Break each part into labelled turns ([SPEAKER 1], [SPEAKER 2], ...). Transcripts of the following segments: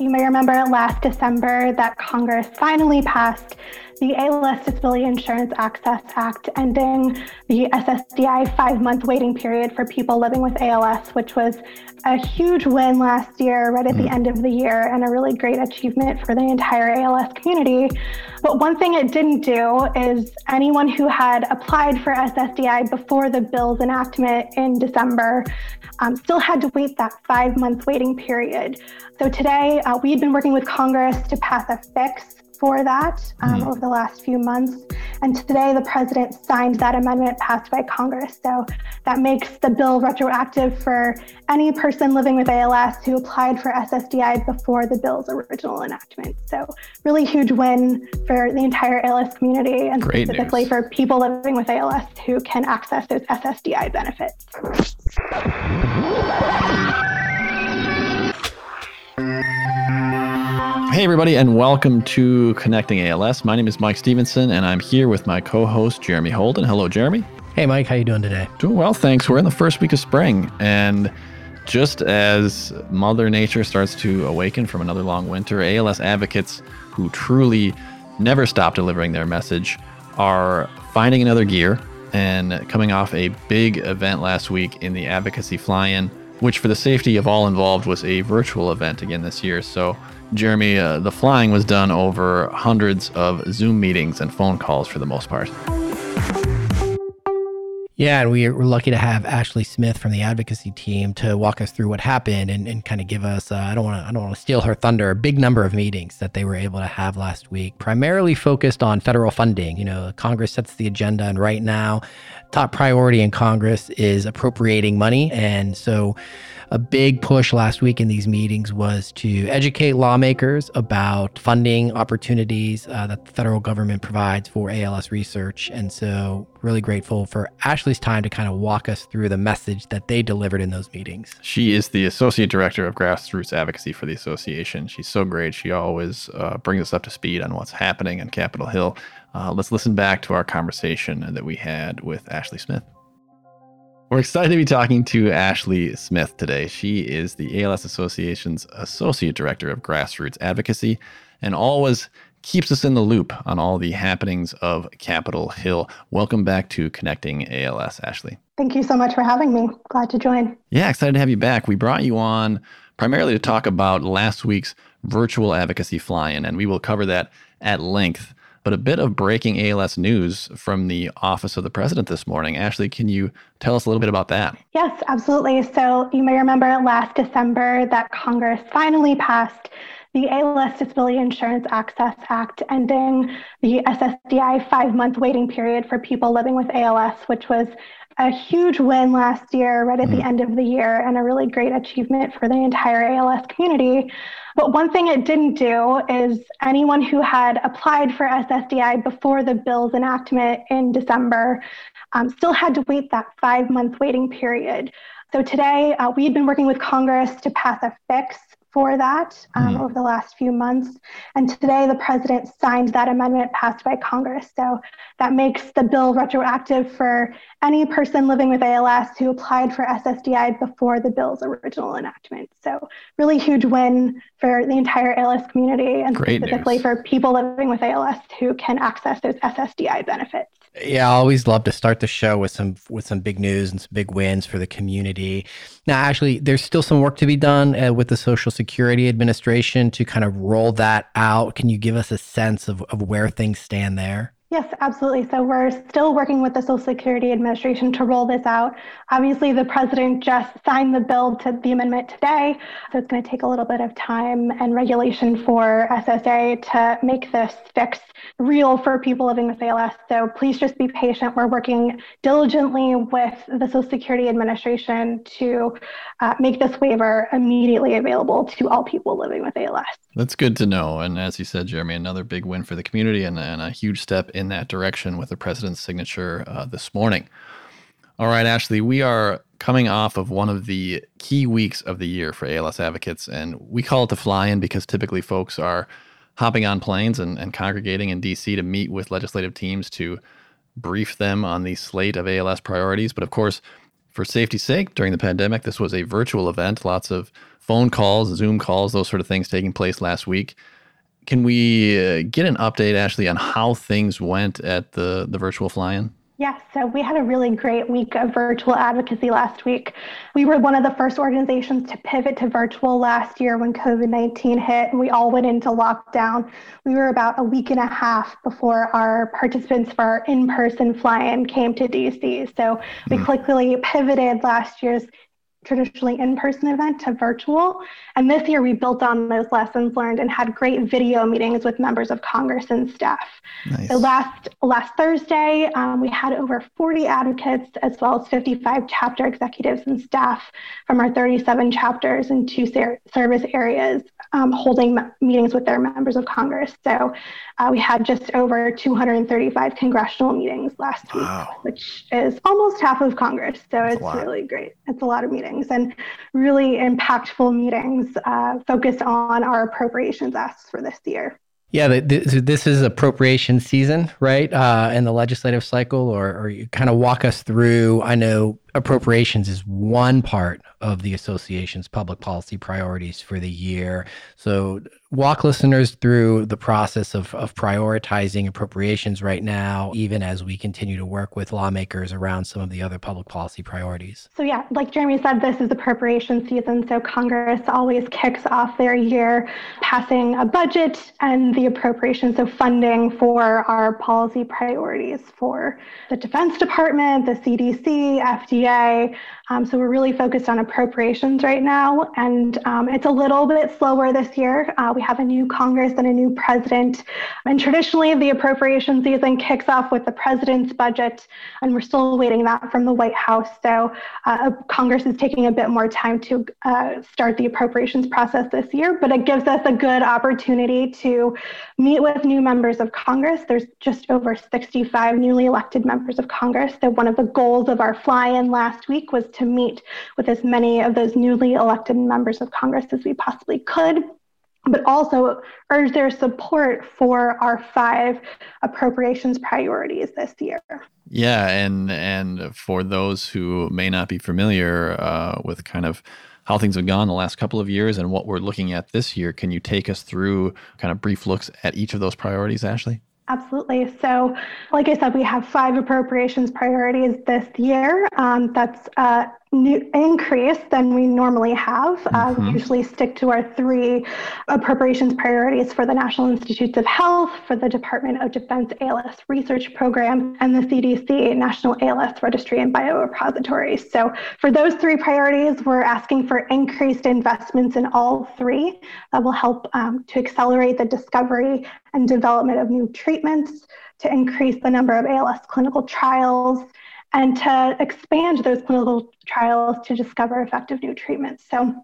[SPEAKER 1] You may remember last December that Congress finally passed the ALS Disability Insurance Access Act, ending the SSDI five month waiting period for people living with ALS, which was a huge win last year, right at the mm. end of the year, and a really great achievement for the entire ALS community. But one thing it didn't do is anyone who had applied for SSDI before the bill's enactment in December um, still had to wait that five month waiting period. So today, uh, we've been working with Congress to pass a fix for that um, mm. over the last few months. And today, the president signed that amendment passed by Congress. So that makes the bill retroactive for any person living with ALS who applied for SSDI before the bill's original enactment. So, really huge win for the entire ALS community and Great specifically news. for people living with ALS who can access those SSDI benefits.
[SPEAKER 2] Hey, everybody, and welcome to Connecting ALS. My name is Mike Stevenson, and I'm here with my co-host Jeremy Holden. Hello, Jeremy.
[SPEAKER 3] Hey, Mike. How you doing today?
[SPEAKER 2] Doing well, thanks. We're in the first week of spring, and just as Mother Nature starts to awaken from another long winter, ALS advocates who truly never stop delivering their message are finding another gear and coming off a big event last week in the advocacy fly-in, which for the safety of all involved was a virtual event again this year. So Jeremy, uh, the flying was done over hundreds of Zoom meetings and phone calls for the most part.
[SPEAKER 3] Yeah, and we, we're lucky to have Ashley Smith from the advocacy team to walk us through what happened and, and kind of give us. Uh, I don't want to I don't want to steal her thunder. A big number of meetings that they were able to have last week, primarily focused on federal funding. You know, Congress sets the agenda, and right now, top priority in Congress is appropriating money, and so a big push last week in these meetings was to educate lawmakers about funding opportunities uh, that the federal government provides for ALS research. And so, really grateful for Ashley's time to kind of walk us through the message that they delivered in those meetings.
[SPEAKER 2] She is the Associate Director of Grassroots Advocacy for the Association. She's so great. She always uh, brings us up to speed on what's happening on Capitol Hill. Uh, let's listen back to our conversation that we had with Ashley Smith. We're excited to be talking to Ashley Smith today. She is the ALS Association's Associate Director of Grassroots Advocacy and always keeps us in the loop on all the happenings of Capitol Hill. Welcome back to Connecting ALS, Ashley.
[SPEAKER 1] Thank you so much for having me. Glad to join.
[SPEAKER 2] Yeah, excited to have you back. We brought you on primarily to talk about last week's virtual advocacy fly in, and we will cover that at length but a bit of breaking ALS news from the Office of the President this morning. Ashley, can you tell us a little bit about that?
[SPEAKER 1] Yes, absolutely. So you may remember last December that Congress finally passed the ALS Disability Insurance Access Act, ending the SSDI five month waiting period for people living with ALS, which was a huge win last year, right at the end of the year, and a really great achievement for the entire ALS community. But one thing it didn't do is anyone who had applied for SSDI before the bill's enactment in December um, still had to wait that five month waiting period. So today, uh, we've been working with Congress to pass a fix for that um, mm. over the last few months. And today, the president signed that amendment passed by Congress. So that makes the bill retroactive for any person living with ALS who applied for SSDI before the bill's original enactment. So, really huge win for the entire ALS community and Great specifically news. for people living with ALS who can access those SSDI benefits.
[SPEAKER 3] Yeah, I always love to start the show with some with some big news and some big wins for the community. Now, Ashley, there's still some work to be done uh, with the Social Security Administration to kind of roll that out. Can you give us a sense of, of where things stand there?
[SPEAKER 1] Yes, absolutely. So we're still working with the Social Security Administration to roll this out. Obviously, the president just signed the bill to the amendment today, so it's going to take a little bit of time and regulation for SSA to make this fix real for people living with ALS. So please just be patient. We're working diligently with the Social Security Administration to uh, make this waiver immediately available to all people living with ALS.
[SPEAKER 2] That's good to know. And as you said, Jeremy, another big win for the community and, and a huge step in that direction with the president's signature uh, this morning. All right, Ashley, we are coming off of one of the key weeks of the year for ALS advocates, and we call it the fly in because typically folks are hopping on planes and, and congregating in DC to meet with legislative teams to brief them on the slate of ALS priorities. But of course, for safety's sake, during the pandemic, this was a virtual event. Lots of phone calls, Zoom calls, those sort of things taking place last week. Can we uh, get an update, Ashley, on how things went at the the virtual fly-in?
[SPEAKER 1] Yes, so we had a really great week of virtual advocacy last week. We were one of the first organizations to pivot to virtual last year when COVID 19 hit and we all went into lockdown. We were about a week and a half before our participants for our in person fly in came to DC. So we mm. quickly pivoted last year's traditionally in-person event to virtual. And this year we built on those lessons learned and had great video meetings with members of Congress and staff. Nice. So last last Thursday, um, we had over 40 advocates as well as 55 chapter executives and staff from our 37 chapters in two ser- service areas um, holding meetings with their members of Congress. So uh, we had just over 235 congressional meetings last wow. week, which is almost half of Congress. So That's it's really great. It's a lot of meetings and really impactful meetings uh, focused on our appropriations asks for this year.
[SPEAKER 3] Yeah, this is appropriation season, right? Uh, in the legislative cycle, or, or you kind of walk us through. I know appropriations is one part of the association's public policy priorities for the year. So, walk listeners through the process of, of prioritizing appropriations right now, even as we continue to work with lawmakers around some of the other public policy priorities.
[SPEAKER 1] So, yeah, like Jeremy said, this is appropriation season. So, Congress always kicks off their year passing a budget and the appropriations, so funding for our policy priorities for the Defense Department, the CDC, FDA yay um, so we're really focused on appropriations right now, and um, it's a little bit slower this year. Uh, we have a new Congress and a new president, and traditionally the appropriation season kicks off with the president's budget, and we're still awaiting that from the White House. So uh, Congress is taking a bit more time to uh, start the appropriations process this year, but it gives us a good opportunity to meet with new members of Congress. There's just over 65 newly elected members of Congress. So one of the goals of our fly-in last week was to meet with as many of those newly elected members of Congress as we possibly could but also urge their support for our five appropriations priorities this year.
[SPEAKER 2] Yeah, and and for those who may not be familiar uh, with kind of how things have gone the last couple of years and what we're looking at this year, can you take us through kind of brief looks at each of those priorities, Ashley?
[SPEAKER 1] Absolutely. So, like I said, we have five appropriations priorities this year. Um, that's uh, new increase than we normally have. Uh, mm-hmm. we usually stick to our three appropriations priorities for the National Institutes of Health, for the Department of Defense ALS Research Program, and the CDC National ALS Registry and Biorepositories. So, for those three priorities, we're asking for increased investments in all three that will help um, to accelerate the discovery and development of new treatments, to increase the number of ALS clinical trials and to expand those clinical trials to discover effective new treatments. So,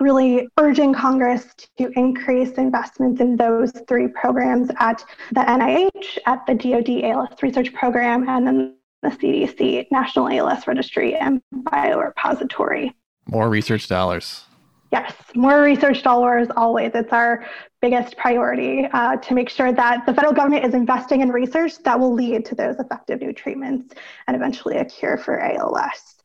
[SPEAKER 1] really urging Congress to increase investments in those three programs at the NIH, at the DoD ALS Research Program, and then the CDC National ALS Registry and Biorepository.
[SPEAKER 2] More research dollars.
[SPEAKER 1] Yes, more research dollars always. It's our biggest priority uh, to make sure that the federal government is investing in research that will lead to those effective new treatments and eventually a cure for ALS.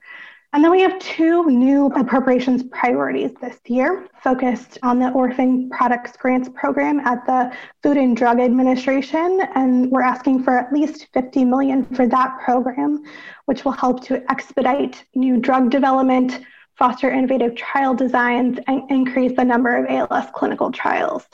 [SPEAKER 1] And then we have two new appropriations priorities this year focused on the Orphan Products Grants Program at the Food and Drug Administration. And we're asking for at least 50 million for that program, which will help to expedite new drug development, foster innovative trial designs, and increase the number of ALS clinical trials.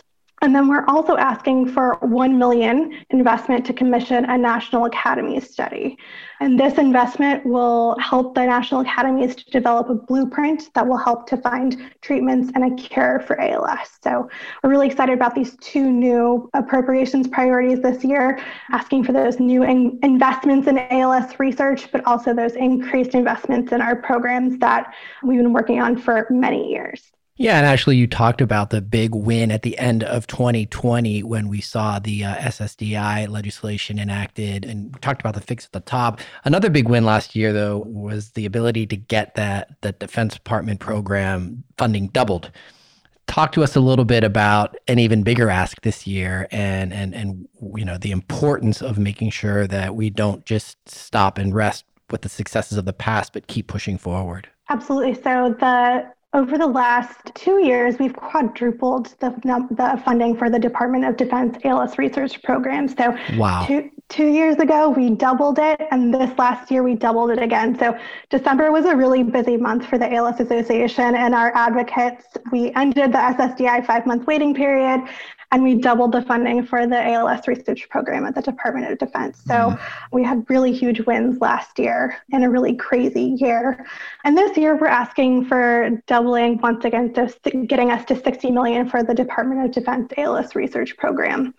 [SPEAKER 1] And then we're also asking for 1 million investment to commission a National Academies study. And this investment will help the National Academies to develop a blueprint that will help to find treatments and a cure for ALS. So we're really excited about these two new appropriations priorities this year, asking for those new in- investments in ALS research, but also those increased investments in our programs that we've been working on for many years.
[SPEAKER 3] Yeah, and Ashley, you talked about the big win at the end of 2020 when we saw the uh, SSDI legislation enacted, and talked about the fix at the top. Another big win last year, though, was the ability to get that the Defense Department program funding doubled. Talk to us a little bit about an even bigger ask this year, and and and you know the importance of making sure that we don't just stop and rest with the successes of the past, but keep pushing forward.
[SPEAKER 1] Absolutely. So the Over the last two years, we've quadrupled the, the funding for the Department of Defense ALS research program. So,
[SPEAKER 3] wow.
[SPEAKER 1] two, two years ago, we doubled it, and this last year, we doubled it again. So, December was a really busy month for the ALS Association and our advocates. We ended the SSDI five month waiting period, and we doubled the funding for the ALS research program at the Department of Defense. So mm-hmm. we had really huge wins last year in a really crazy year. And this year we're asking for doubling once again to getting us to 60 million for the Department of Defense ALS research program.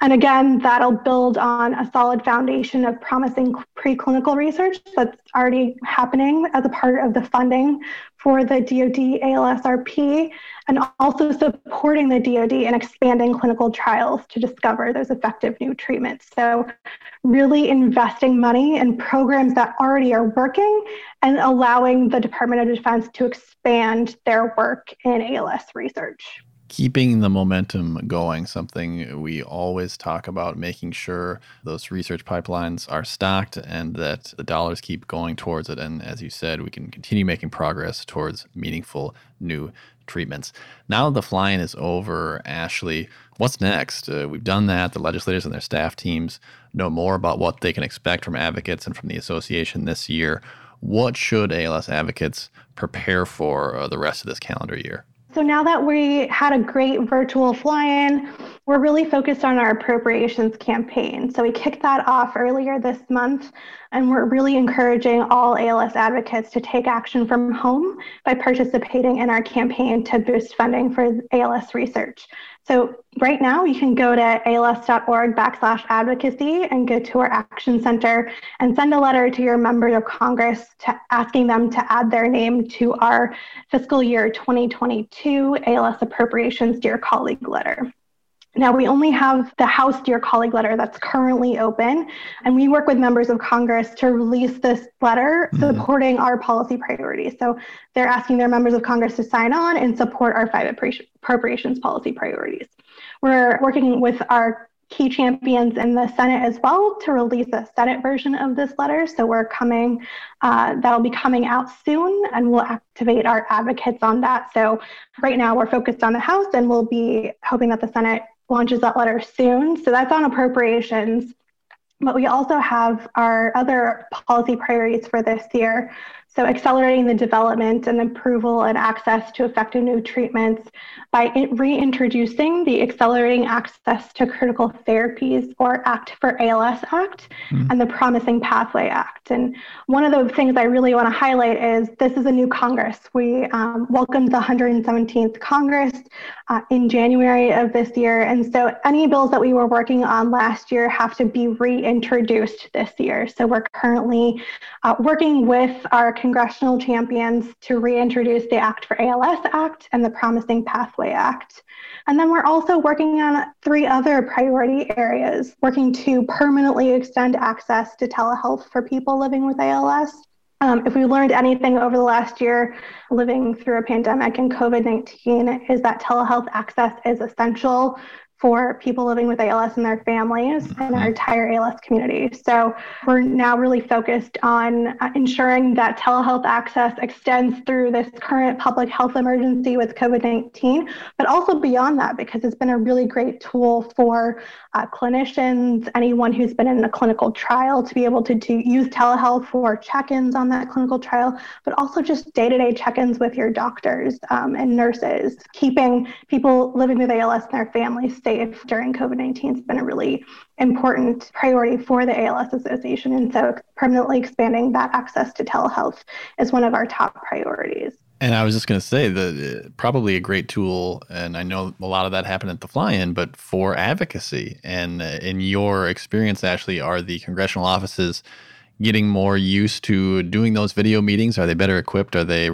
[SPEAKER 1] And again, that'll build on a solid foundation of promising preclinical research that's already happening as a part of the funding for the DoD ALSRP, and also supporting the DoD in expanding clinical trials to discover those effective new treatments. So, really investing money in programs that already are working and allowing the Department of Defense to expand their work in ALS research
[SPEAKER 2] keeping the momentum going, something we always talk about, making sure those research pipelines are stocked and that the dollars keep going towards it. And as you said, we can continue making progress towards meaningful new treatments. Now the flying is over, Ashley. What's next? Uh, we've done that. The legislators and their staff teams know more about what they can expect from advocates and from the association this year. What should ALS advocates prepare for uh, the rest of this calendar year?
[SPEAKER 1] So now that we had a great virtual fly-in, we're really focused on our appropriations campaign. So we kicked that off earlier this month, and we're really encouraging all ALS advocates to take action from home by participating in our campaign to boost funding for ALS research. So right now you can go to als.org backslash advocacy and go to our action center and send a letter to your members of Congress to asking them to add their name to our fiscal year 2022 ALS appropriations dear colleague letter. Now, we only have the House Dear Colleague letter that's currently open, and we work with members of Congress to release this letter mm-hmm. supporting our policy priorities. So they're asking their members of Congress to sign on and support our five appropriations policy priorities. We're working with our key champions in the Senate as well to release a Senate version of this letter. So we're coming, uh, that'll be coming out soon, and we'll activate our advocates on that. So right now we're focused on the House, and we'll be hoping that the Senate launches that letter soon. So that's on appropriations. But we also have our other policy priorities for this year. So, accelerating the development and approval and access to effective new treatments by reintroducing the Accelerating Access to Critical Therapies, or ACT for ALS Act, mm. and the Promising Pathway Act. And one of the things I really want to highlight is this is a new Congress. We um, welcomed the 117th Congress uh, in January of this year. And so, any bills that we were working on last year have to be reintroduced this year. So, we're currently uh, working with our congressional champions to reintroduce the Act for ALS Act and the Promising Pathway Act. And then we're also working on three other priority areas, working to permanently extend access to telehealth for people living with ALS. Um, if we learned anything over the last year living through a pandemic and COVID 19, is that telehealth access is essential for people living with ALS and their families and our mm-hmm. entire ALS community. So we're now really focused on uh, ensuring that telehealth access extends through this current public health emergency with COVID 19, but also beyond that, because it's been a really great tool for uh, clinicians, anyone who's been in a clinical trial to be able to, to use telehealth for check ins on that clinical trial, but also just day to day check ins with your doctors um, and nurses, keeping people living with ALS and their families safe safe during COVID 19 has been a really important priority for the ALS Association. And so permanently expanding that access to telehealth is one of our top priorities.
[SPEAKER 2] And I was just going to say that uh, probably a great tool, and I know a lot of that happened at the fly-in, but for advocacy. And uh, in your experience, Ashley, are the congressional offices getting more used to doing those video meetings? Are they better equipped? Are they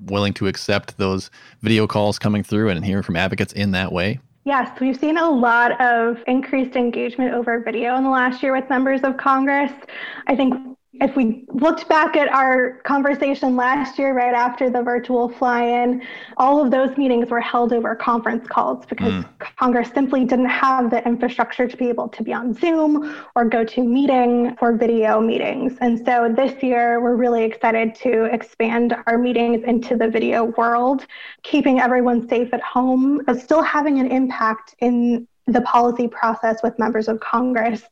[SPEAKER 2] willing to accept those video calls coming through and hearing from advocates in that way?
[SPEAKER 1] Yes, we've seen a lot of increased engagement over video in the last year with members of Congress. I think If we looked back at our conversation last year, right after the virtual fly in, all of those meetings were held over conference calls because mm. Congress simply didn't have the infrastructure to be able to be on Zoom or GoToMeeting for video meetings. And so this year, we're really excited to expand our meetings into the video world, keeping everyone safe at home, but still having an impact in the policy process with members of Congress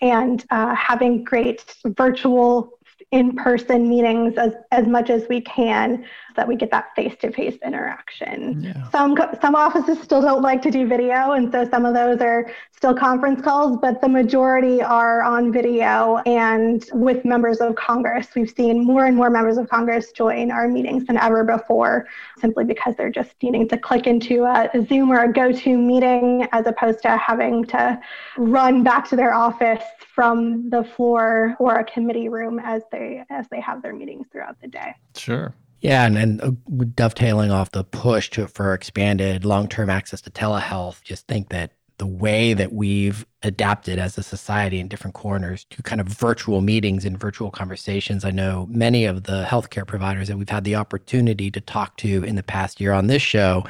[SPEAKER 1] and uh, having great virtual in-person meetings as, as much as we can so that we get that face-to-face interaction. Yeah. Some some offices still don't like to do video, and so some of those are still conference calls, but the majority are on video and with members of Congress. We've seen more and more members of Congress join our meetings than ever before, simply because they're just needing to click into a, a Zoom or a GoToMeeting as opposed to having to run back to their office from the floor or a committee room as they as they have their meetings throughout the day.
[SPEAKER 2] Sure.
[SPEAKER 3] Yeah, and, and uh, dovetailing off the push to for expanded long-term access to telehealth, just think that the way that we've adapted as a society in different corners to kind of virtual meetings and virtual conversations. I know many of the healthcare providers that we've had the opportunity to talk to in the past year on this show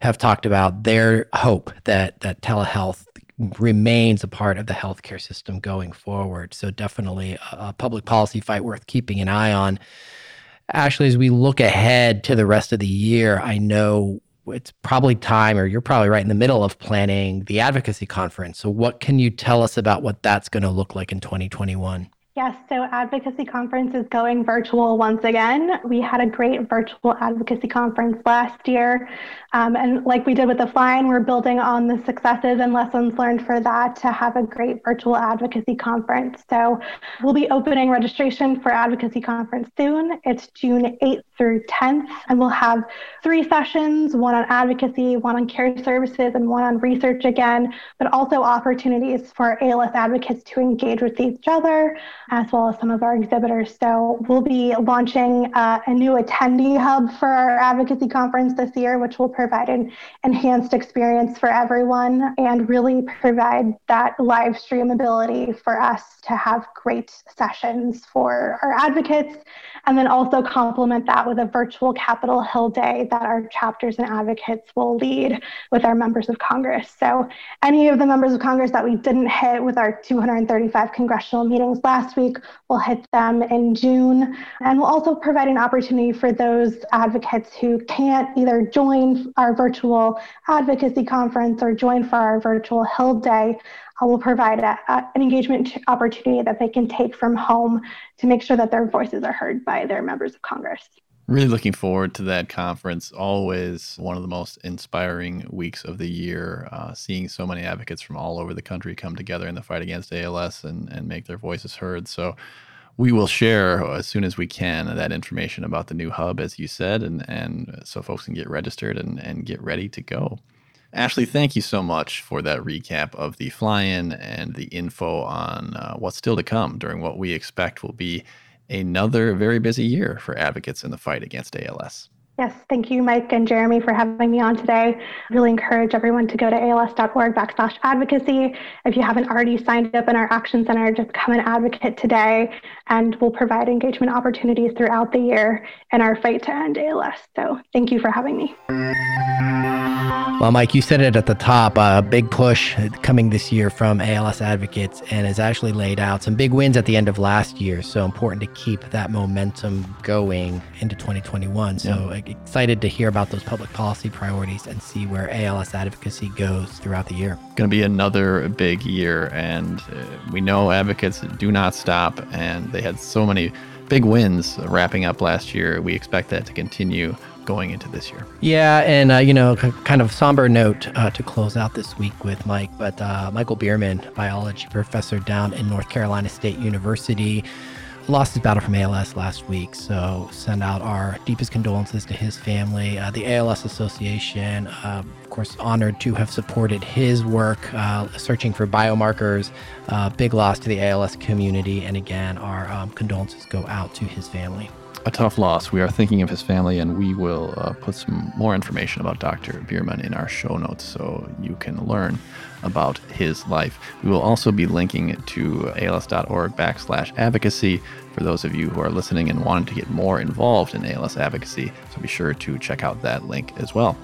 [SPEAKER 3] have talked about their hope that that telehealth remains a part of the healthcare system going forward. So definitely a, a public policy fight worth keeping an eye on. Ashley, as we look ahead to the rest of the year, I know it's probably time, or you're probably right in the middle of planning the advocacy conference. So, what can you tell us about what that's going to look like in 2021?
[SPEAKER 1] Yes, so Advocacy Conference is going virtual once again. We had a great virtual advocacy conference last year. Um, and like we did with the Fly-In, we're building on the successes and lessons learned for that to have a great virtual advocacy conference. So we'll be opening registration for Advocacy Conference soon. It's June 8th through 10th, and we'll have three sessions one on advocacy, one on care services, and one on research again, but also opportunities for ALS advocates to engage with each other as well as some of our exhibitors. So we'll be launching uh, a new attendee hub for our advocacy conference this year, which will provide an enhanced experience for everyone and really provide that live stream ability for us to have great sessions for our advocates and then also complement that with a virtual Capitol Hill Day that our chapters and advocates will lead with our members of Congress. So any of the members of Congress that we didn't hit with our 235 congressional meetings last week, we'll hit them in June. And we'll also provide an opportunity for those advocates who can't either join our virtual advocacy conference or join for our virtual Hill Day uh, We'll provide a, a, an engagement opportunity that they can take from home to make sure that their voices are heard by their members of Congress.
[SPEAKER 2] Really looking forward to that conference. Always one of the most inspiring weeks of the year. Uh, seeing so many advocates from all over the country come together in the fight against ALS and, and make their voices heard. So we will share as soon as we can that information about the new hub, as you said, and, and so folks can get registered and, and get ready to go. Ashley, thank you so much for that recap of the fly in and the info on uh, what's still to come during what we expect will be another very busy year for advocates in the fight against ALS.
[SPEAKER 1] Yes, thank you, Mike and Jeremy, for having me on today. I really encourage everyone to go to als.org backslash advocacy. If you haven't already signed up in our Action Center, just become an advocate today, and we'll provide engagement opportunities throughout the year in our fight to end ALS. So thank you for having me.
[SPEAKER 3] Well, Mike, you said it at the top. A uh, big push coming this year from ALS advocates and has actually laid out some big wins at the end of last year. So important to keep that momentum going into 2021. So yeah. excited to hear about those public policy priorities and see where ALS advocacy goes throughout the year.
[SPEAKER 2] Going to be another big year. And uh, we know advocates do not stop, and they had so many big wins wrapping up last year. We expect that to continue going into this year.
[SPEAKER 3] Yeah, and uh, you know, kind of somber note uh, to close out this week with Mike, but uh, Michael Bereman, biology professor down in North Carolina State University, lost his battle from ALS last week. So send out our deepest condolences to his family. Uh, the ALS Association, uh, of course, honored to have supported his work uh, searching for biomarkers. big loss to the ALS community, and again, our um, condolences go out to his family
[SPEAKER 2] a tough loss. We are thinking of his family, and we will uh, put some more information about Dr. Bereman in our show notes so you can learn about his life. We will also be linking to als.org backslash advocacy for those of you who are listening and wanting to get more involved in ALS advocacy. So be sure to check out that link as well.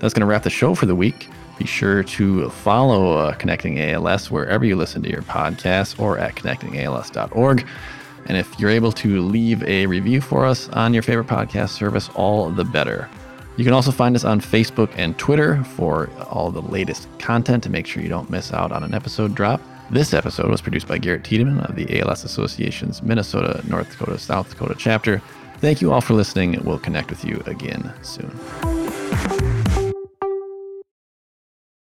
[SPEAKER 2] That's going to wrap the show for the week. Be sure to follow uh, Connecting ALS wherever you listen to your podcasts or at connectingals.org. And if you're able to leave a review for us on your favorite podcast service, all the better. You can also find us on Facebook and Twitter for all the latest content to make sure you don't miss out on an episode drop. This episode was produced by Garrett Tiedemann of the ALS Association's Minnesota, North Dakota, South Dakota chapter. Thank you all for listening. We'll connect with you again soon.